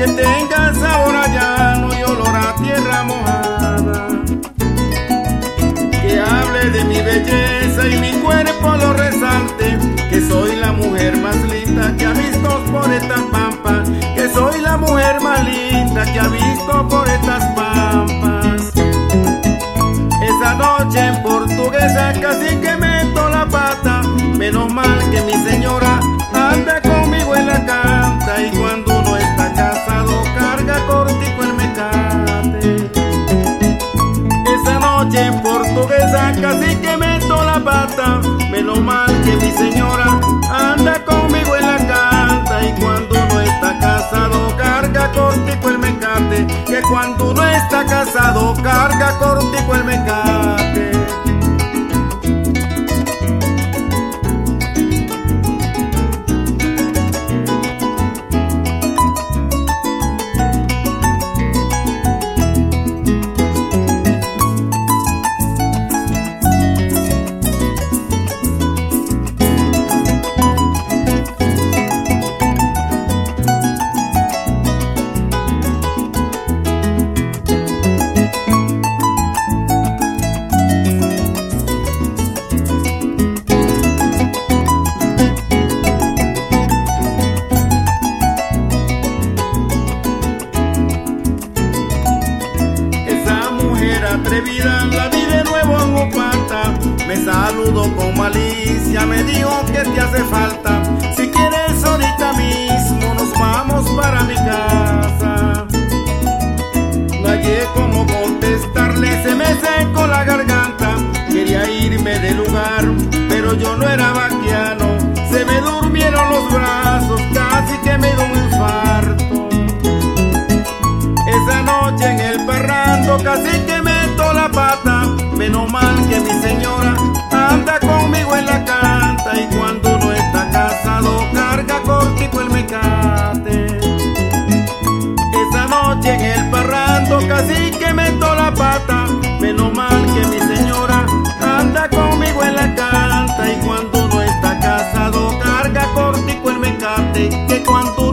que tenga sabor a llano y olor a tierra mojada. Que hable de mi belleza y mi cuerpo lo resalte, que soy la mujer más linda que ha visto por estas pampas, que soy la mujer más linda que ha visto por estas pampas. Esa noche en portuguesa casi que me. te sacas y que meto la pata. Menos mal que mi señora anda conmigo en la canta. Y cuando no está casado, carga cortico el mecate. Que cuando no está casado, carga cortico el mecate. bebida la vi de nuevo en Opata. Me saludó con malicia, me dijo que te hace falta. Si quieres ahorita mismo nos vamos para mi casa. No hallé cómo contestarle, se me secó la garganta. Quería irme del lugar, pero yo no era vaquiano. Se me durmieron los brazos, casi que me dio un infarto. Esa noche en el parrando casi que menos mal que mi señora anda conmigo en la canta y cuando no está casado carga cortico el mecate. Esa noche en el parrando casi que meto la pata, menos mal que mi señora anda conmigo en la canta y cuando no está casado carga cortico el mecate que cuando